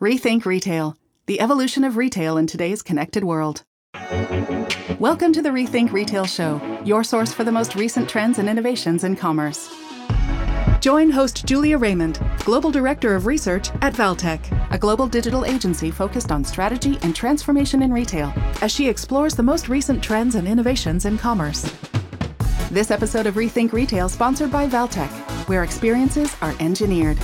Rethink Retail, the evolution of retail in today's connected world. Welcome to the Rethink Retail Show, your source for the most recent trends and innovations in commerce. Join host Julia Raymond, Global Director of Research at Valtech, a global digital agency focused on strategy and transformation in retail, as she explores the most recent trends and innovations in commerce. This episode of Rethink Retail sponsored by Valtech, where experiences are engineered.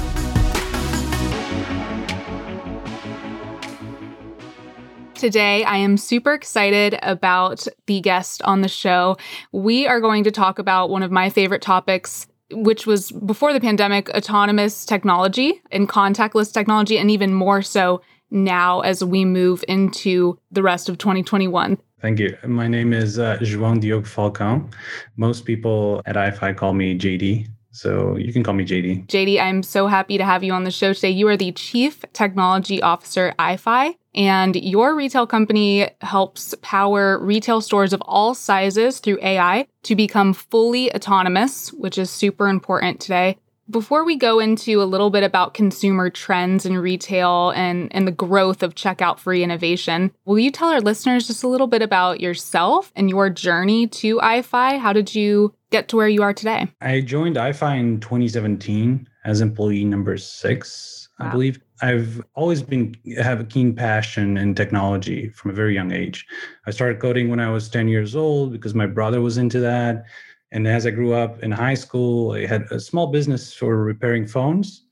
Today, I am super excited about the guest on the show. We are going to talk about one of my favorite topics, which was before the pandemic autonomous technology and contactless technology, and even more so now as we move into the rest of 2021. Thank you. My name is uh, João Diogo Falcão. Most people at AiFi call me JD. So you can call me JD. JD, I'm so happy to have you on the show today. You are the Chief Technology Officer AiFi, and your retail company helps power retail stores of all sizes through AI to become fully autonomous, which is super important today. Before we go into a little bit about consumer trends in retail and, and the growth of checkout free innovation, will you tell our listeners just a little bit about yourself and your journey to AiFi? How did you get to where you are today? I joined AiFi in 2017 as employee number six, wow. I believe. I've always been have a keen passion in technology from a very young age. I started coding when I was 10 years old because my brother was into that. And as I grew up in high school, I had a small business for repairing phones.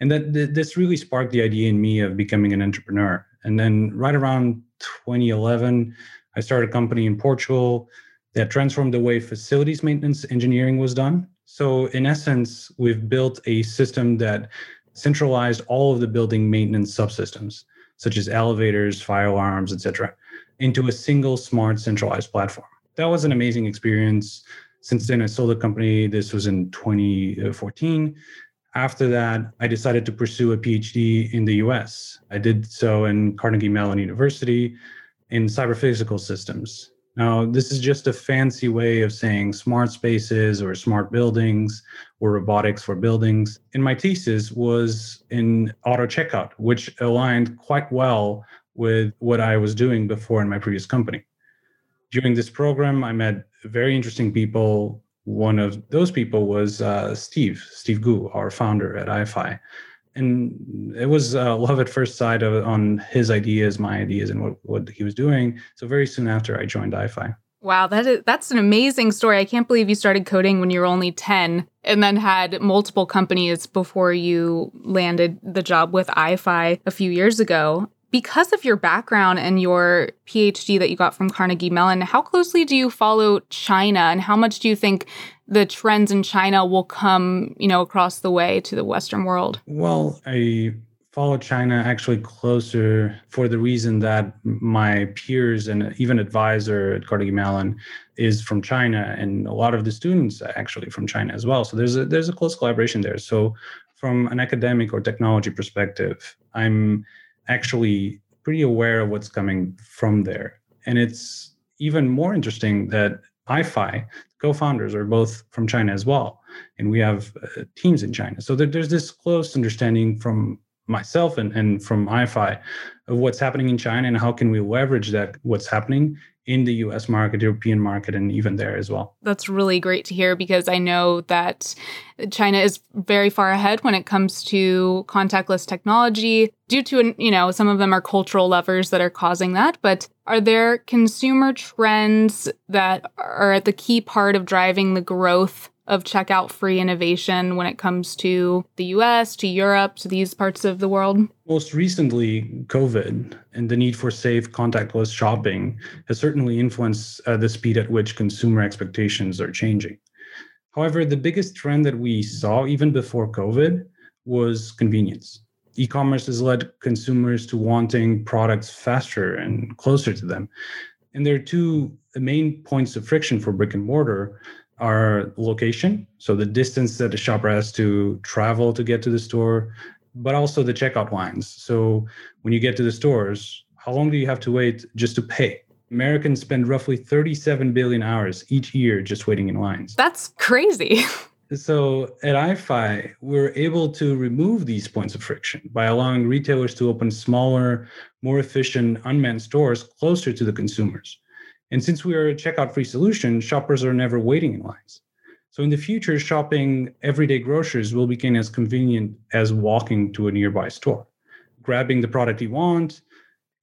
And that this really sparked the idea in me of becoming an entrepreneur. And then right around 2011, I started a company in Portugal that transformed the way facilities maintenance engineering was done. So in essence, we've built a system that centralized all of the building maintenance subsystems, such as elevators, fire alarms, etc., into a single smart centralized platform. That was an amazing experience. Since then, I sold the company. This was in 2014. After that, I decided to pursue a PhD in the US. I did so in Carnegie Mellon University in cyber physical systems. Now, this is just a fancy way of saying smart spaces or smart buildings or robotics for buildings. And my thesis was in auto checkout, which aligned quite well with what I was doing before in my previous company. During this program, I met very interesting people. One of those people was uh, Steve, Steve Gu, our founder at AiFi. And it was uh, love at first sight of, on his ideas, my ideas, and what, what he was doing. So very soon after, I joined AiFi. Wow, that is that's an amazing story. I can't believe you started coding when you were only 10 and then had multiple companies before you landed the job with AiFi a few years ago because of your background and your PhD that you got from Carnegie Mellon, how closely do you follow China and how much do you think the trends in China will come, you know, across the way to the Western world? Well, I follow China actually closer for the reason that my peers and even advisor at Carnegie Mellon is from China and a lot of the students actually from China as well. So there's a there's a close collaboration there. So from an academic or technology perspective, I'm actually pretty aware of what's coming from there. And it's even more interesting that AiFi co-founders are both from China as well, and we have uh, teams in China. So there's this close understanding from myself and, and from AiFi of what's happening in China and how can we leverage that what's happening in the US market, European market, and even there as well. That's really great to hear because I know that China is very far ahead when it comes to contactless technology due to, you know, some of them are cultural levers that are causing that. But are there consumer trends that are at the key part of driving the growth of checkout free innovation when it comes to the US, to Europe, to these parts of the world? Most recently, COVID and the need for safe contactless shopping has certainly influenced uh, the speed at which consumer expectations are changing. However, the biggest trend that we saw even before COVID was convenience. E commerce has led consumers to wanting products faster and closer to them. And there are two main points of friction for brick and mortar our location, so the distance that the shopper has to travel to get to the store, but also the checkout lines. So when you get to the stores, how long do you have to wait just to pay? Americans spend roughly 37 billion hours each year just waiting in lines. That's crazy. So at AiFi, we're able to remove these points of friction by allowing retailers to open smaller, more efficient unmanned stores closer to the consumers. And since we are a checkout free solution, shoppers are never waiting in lines. So in the future, shopping everyday groceries will become as convenient as walking to a nearby store, grabbing the product you want,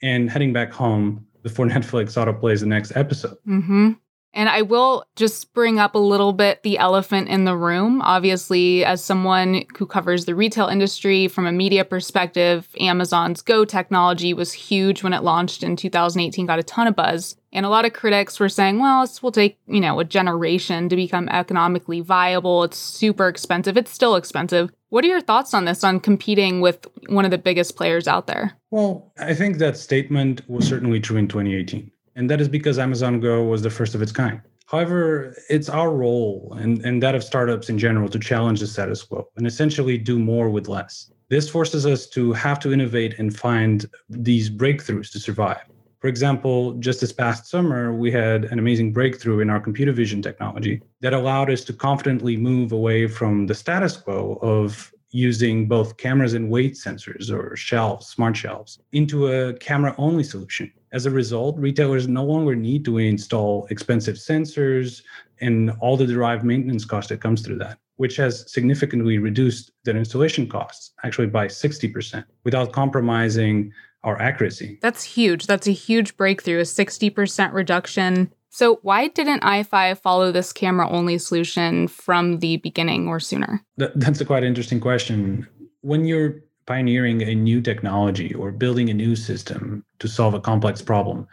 and heading back home before Netflix autoplays the next episode. Mm-hmm. And I will just bring up a little bit the elephant in the room. Obviously, as someone who covers the retail industry from a media perspective, Amazon's Go technology was huge when it launched in 2018, got a ton of buzz. And a lot of critics were saying, well, this will take, you know, a generation to become economically viable. It's super expensive. It's still expensive. What are your thoughts on this, on competing with one of the biggest players out there? Well, I think that statement was certainly true in 2018. And that is because Amazon Go was the first of its kind. However, it's our role and, and that of startups in general to challenge the status quo and essentially do more with less. This forces us to have to innovate and find these breakthroughs to survive. For example, just this past summer, we had an amazing breakthrough in our computer vision technology that allowed us to confidently move away from the status quo of using both cameras and weight sensors or shelves, smart shelves, into a camera only solution. As a result, retailers no longer need to install expensive sensors and all the derived maintenance cost that comes through that, which has significantly reduced their installation costs, actually by 60%, without compromising our accuracy. That's huge. That's a huge breakthrough, a 60% reduction so, why didn't AiFi follow this camera only solution from the beginning or sooner? that's a quite interesting question. When you're pioneering a new technology or building a new system to solve a complex problem,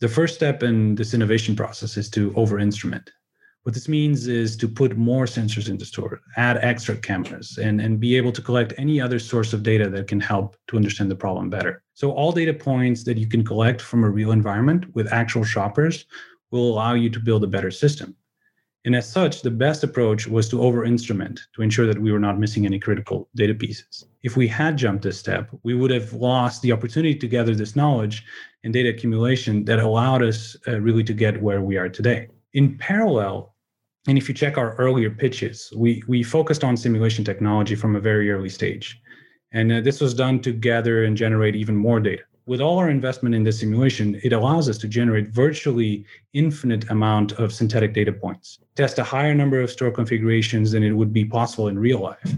the first step in this innovation process is to over instrument. What this means is to put more sensors into store, add extra cameras, and, and be able to collect any other source of data that can help to understand the problem better. So, all data points that you can collect from a real environment with actual shoppers will allow you to build a better system. And as such, the best approach was to over instrument to ensure that we were not missing any critical data pieces. If we had jumped this step, we would have lost the opportunity to gather this knowledge and data accumulation that allowed us uh, really to get where we are today. In parallel, and if you check our earlier pitches, we, we focused on simulation technology from a very early stage. And uh, this was done to gather and generate even more data with all our investment in this simulation, it allows us to generate virtually infinite amount of synthetic data points, test a higher number of store configurations than it would be possible in real life.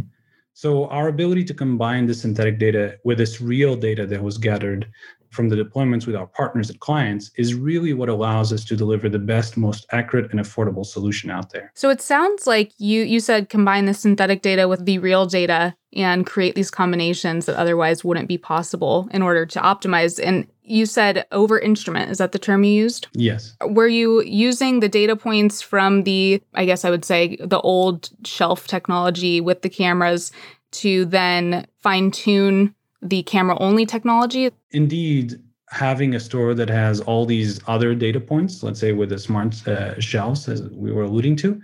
So our ability to combine the synthetic data with this real data that was gathered from the deployments with our partners and clients is really what allows us to deliver the best most accurate and affordable solution out there. So it sounds like you you said combine the synthetic data with the real data and create these combinations that otherwise wouldn't be possible in order to optimize. And you said over instrument is that the term you used? Yes. Were you using the data points from the i guess i would say the old shelf technology with the cameras to then fine tune the camera only technology? Indeed, having a store that has all these other data points, let's say with the smart uh, shelves, as we were alluding to,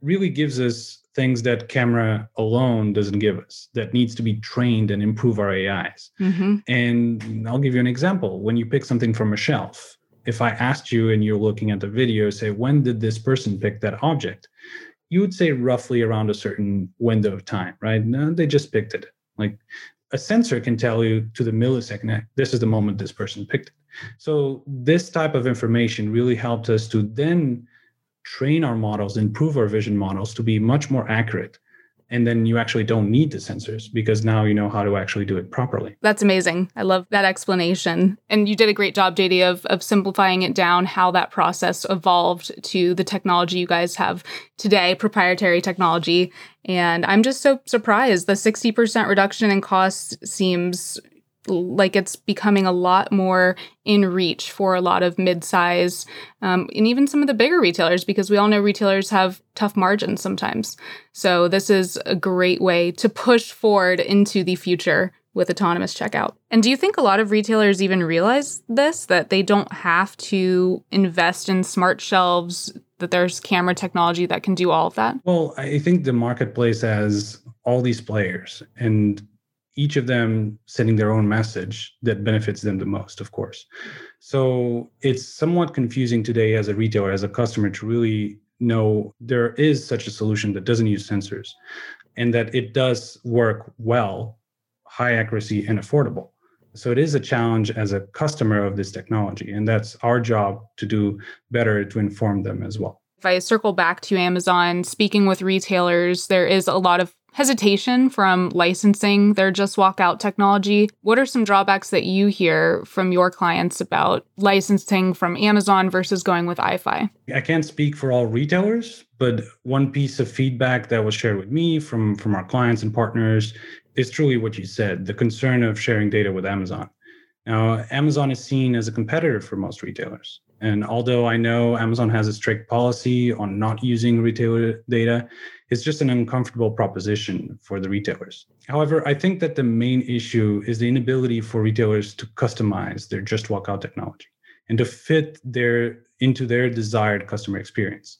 really gives us things that camera alone doesn't give us that needs to be trained and improve our ais mm-hmm. and i'll give you an example. When you pick something from a shelf if i asked you and you're looking at the video say when did this person pick that object? You would say roughly around a certain window of time right? No, they just picked it. Like a sensor can tell you to the millisecond this is the moment this person picked it. So this type of information really helped us to then train our models improve our vision models to be much more accurate and then you actually don't need the sensors because now you know how to actually do it properly. That's amazing. I love that explanation. And you did a great job, JD, of, of simplifying it down, how that process evolved to the technology you guys have today, proprietary technology. And I'm just so surprised. The 60% reduction in costs seems like it's becoming a lot more in reach for a lot of mid-size um, and even some of the bigger retailers because we all know retailers have tough margins sometimes. So this is a great way to push forward into the future with autonomous checkout. And do you think a lot of retailers even realize this that they don't have to invest in smart shelves that there's camera technology that can do all of that? Well i think the marketplace has all these players and each of them sending their own message that benefits them the most, of course. So it's somewhat confusing today as a retailer, as a customer, to really know there is such a solution that doesn't use sensors and that it does work well, high accuracy, and affordable. So it is a challenge as a customer of this technology. And that's our job to do better to inform them as well. If I circle back to Amazon, speaking with retailers, there is a lot of hesitation from licensing their just walk out technology. What are some drawbacks that you hear from your clients about licensing from Amazon versus going with AiFi? I can't speak for all retailers, but one piece of feedback that was shared with me from from our clients and partners is truly what you said, the concern of sharing data with Amazon. Now, Amazon is seen as a competitor for most retailers. And although I know Amazon has a strict policy on not using retailer data, it's just an uncomfortable proposition for the retailers. However, I think that the main issue is the inability for retailers to customize their just walk out technology and to fit their into their desired customer experience.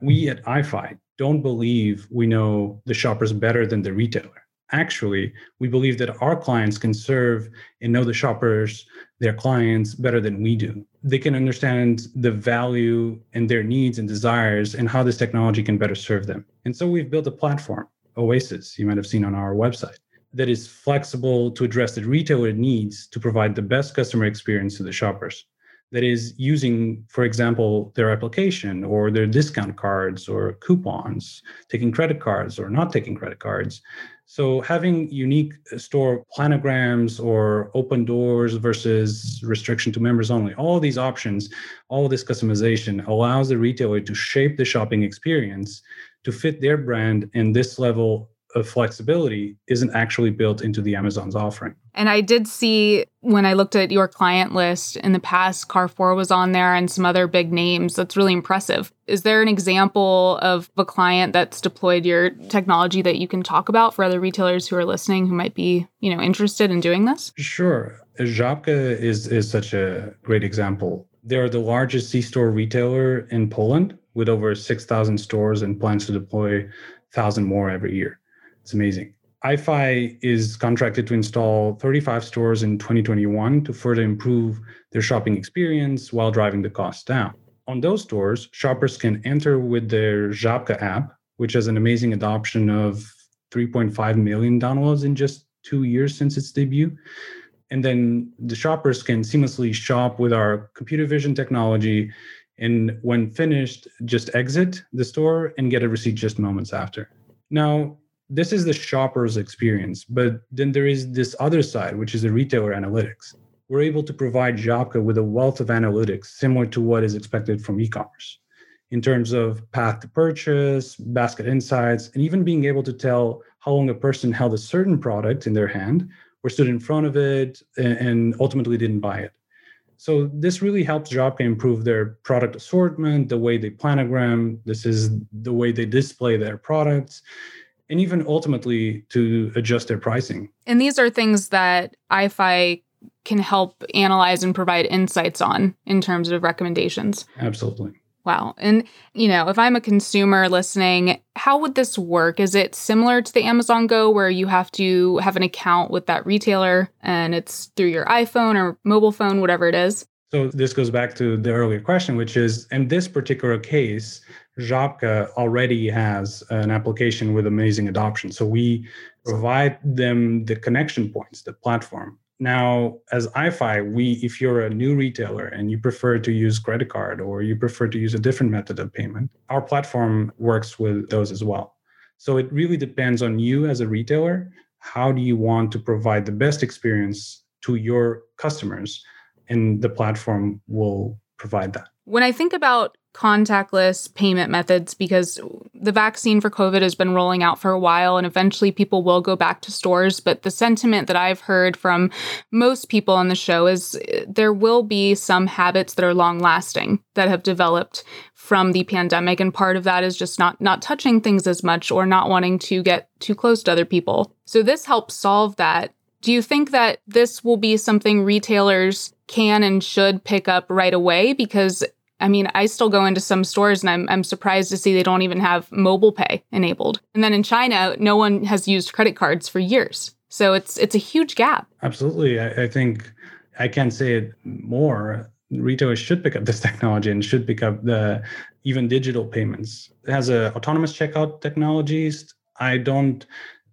We at AiFi don't believe we know the shoppers better than the retailer actually we believe that our clients can serve and know the shoppers their clients better than we do they can understand the value and their needs and desires and how this technology can better serve them. And so we've built a platform oasis you might have seen on our website that is flexible to address the retailer needs to provide the best customer experience to the shoppers that is using, for example, their application or their discount cards or coupons, taking credit cards or not taking credit cards. So having unique uh, store planograms or open doors versus restriction to members only, all these options, all this customization allows the retailer to shape the shopping experience to fit their brand and this level of flexibility isn't actually built into the Amazon's offering. And I did see when I looked at your client list in the past, Carrefour was on there and some other big names. That's really impressive. Is there an example of a client that's deployed your technology that you can talk about for other retailers who are listening who might be, you know, interested in doing this? Sure. Żabka is is such a great example. They're the largest C-store retailer in Poland with over 6,000 stores and plans to deploy 1,000 more every year. It's amazing. AiFi is contracted to install 35 stores in 2021 to further improve their shopping experience while driving the costs down. On those stores, shoppers can enter with their Żabka app, which has an amazing adoption of 3.5 million downloads in just two years since its debut. And then the shoppers can seamlessly shop with our computer vision technology. And when finished, just exit the store and get a receipt just moments after. Now, this is the shopper's experience. But then there is this other side, which is the retailer analytics. We're able to provide Żabka with a wealth of analytics similar to what is expected from e commerce in terms of path to purchase, basket insights, and even being able to tell how long a person held a certain product in their hand or stood in front of it and ultimately didn't buy it. So this really helps Żabka improve their product assortment, the way they planogram. This is the way they display their products and even ultimately to adjust their pricing. And these are things that AiFi can help analyze and provide insights on in terms of recommendations. Absolutely. Wow. And, you know, if I'm a consumer listening, how would this work? Is it similar to the Amazon Go where you have to have an account with that retailer and it's through your iPhone or mobile phone, whatever it is? So this goes back to the earlier question, which is in this particular case, Żabka already has an application with amazing adoption. So we provide them the connection points, the platform. Now, as AiFi, we if you're a new retailer and you prefer to use credit card or you prefer to use a different method of payment, our platform works with those as well. So it really depends on you as a retailer. How do you want to provide the best experience to your customers? And the platform will provide that. When I think about contactless payment methods because the vaccine for COVID has been rolling out for a while and eventually people will go back to stores. But the sentiment that I've heard from most people on the show is uh, there will be some habits that are long lasting that have developed from the pandemic. And part of that is just not, not touching things as much or not wanting to get too close to other people. So this helps solve that. Do you think that this will be something retailers can and should pick up right away? Because I mean, I still go into some stores and I'm, I'm surprised to see they don't even have mobile pay enabled. And then in China, no one has used credit cards for years. So it's it's a huge gap. Absolutely. I, I think I can't say it more. retailers should pick up this technology and should pick up the even digital payments. It has a autonomous checkout technologies. I don't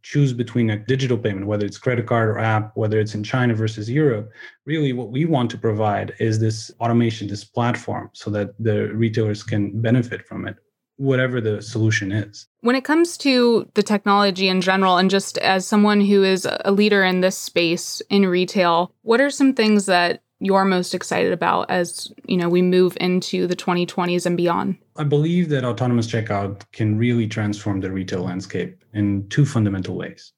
choose between a digital payment, whether it's credit card or app, whether it's in China versus Europe. Really, what we want to provide is this automation, this platform, so that the retailers can benefit from it, whatever the solution is. When it comes to the technology in general, and just as someone who is a leader in this space in retail, what are some things that you're most excited about as you know we move into the 2020s and beyond i believe that autonomous checkout can really transform the retail landscape in two fundamental ways.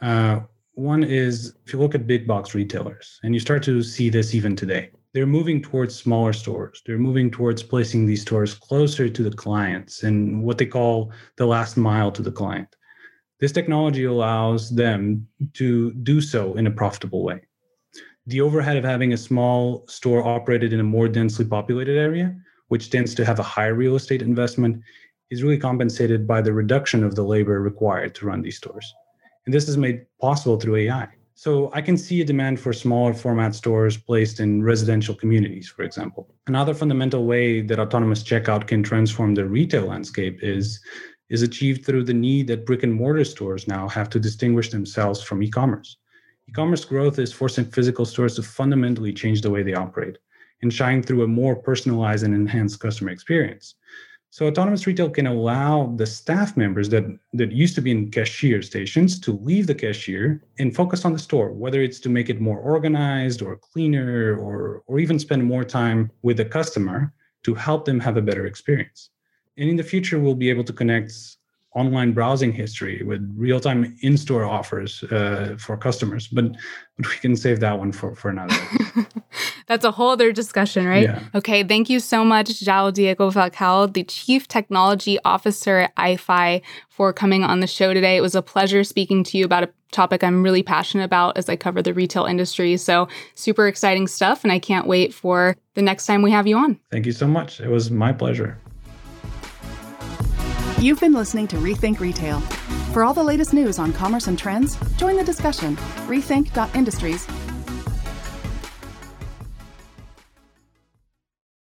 Uh, one is if you look at big box retailers and you start to see this even today they're moving towards smaller stores. They're moving towards placing these stores closer to the clients and what they call the last mile to the client. This technology allows them to do so in a profitable way. The overhead of having a small store operated in a more densely populated area, which tends to have a higher real estate investment, is really compensated by the reduction of the labor required to run these stores. And this is made possible through AI. So I can see a demand for smaller format stores placed in residential communities, for example. Another fundamental way that autonomous checkout can transform the retail landscape is, is achieved through the need that brick and mortar stores now have to distinguish themselves from e-commerce. E-commerce growth is forcing physical stores to fundamentally change the way they operate and shine through a more personalized and enhanced customer experience. So autonomous retail can allow the staff members that, that used to be in cashier stations to leave the cashier and focus on the store, whether it's to make it more organized or cleaner or, or even spend more time with the customer to help them have a better experience. And in the future, we'll be able to connect online browsing history with real-time in-store offers uh, for customers but but we can save that one for for another that's a whole other discussion right? Yeah. okay thank you so much João Diogo Falcão the chief technology officer at AiFi for coming on the show today. It was a pleasure speaking to you about a topic i'm really passionate about as i cover the retail industry. So super exciting stuff and i can't wait for the next time we have you on. Thank you so much. It was my pleasure You've been listening to Rethink Retail. For all the latest news on commerce and trends, join the discussion. Rethink.industries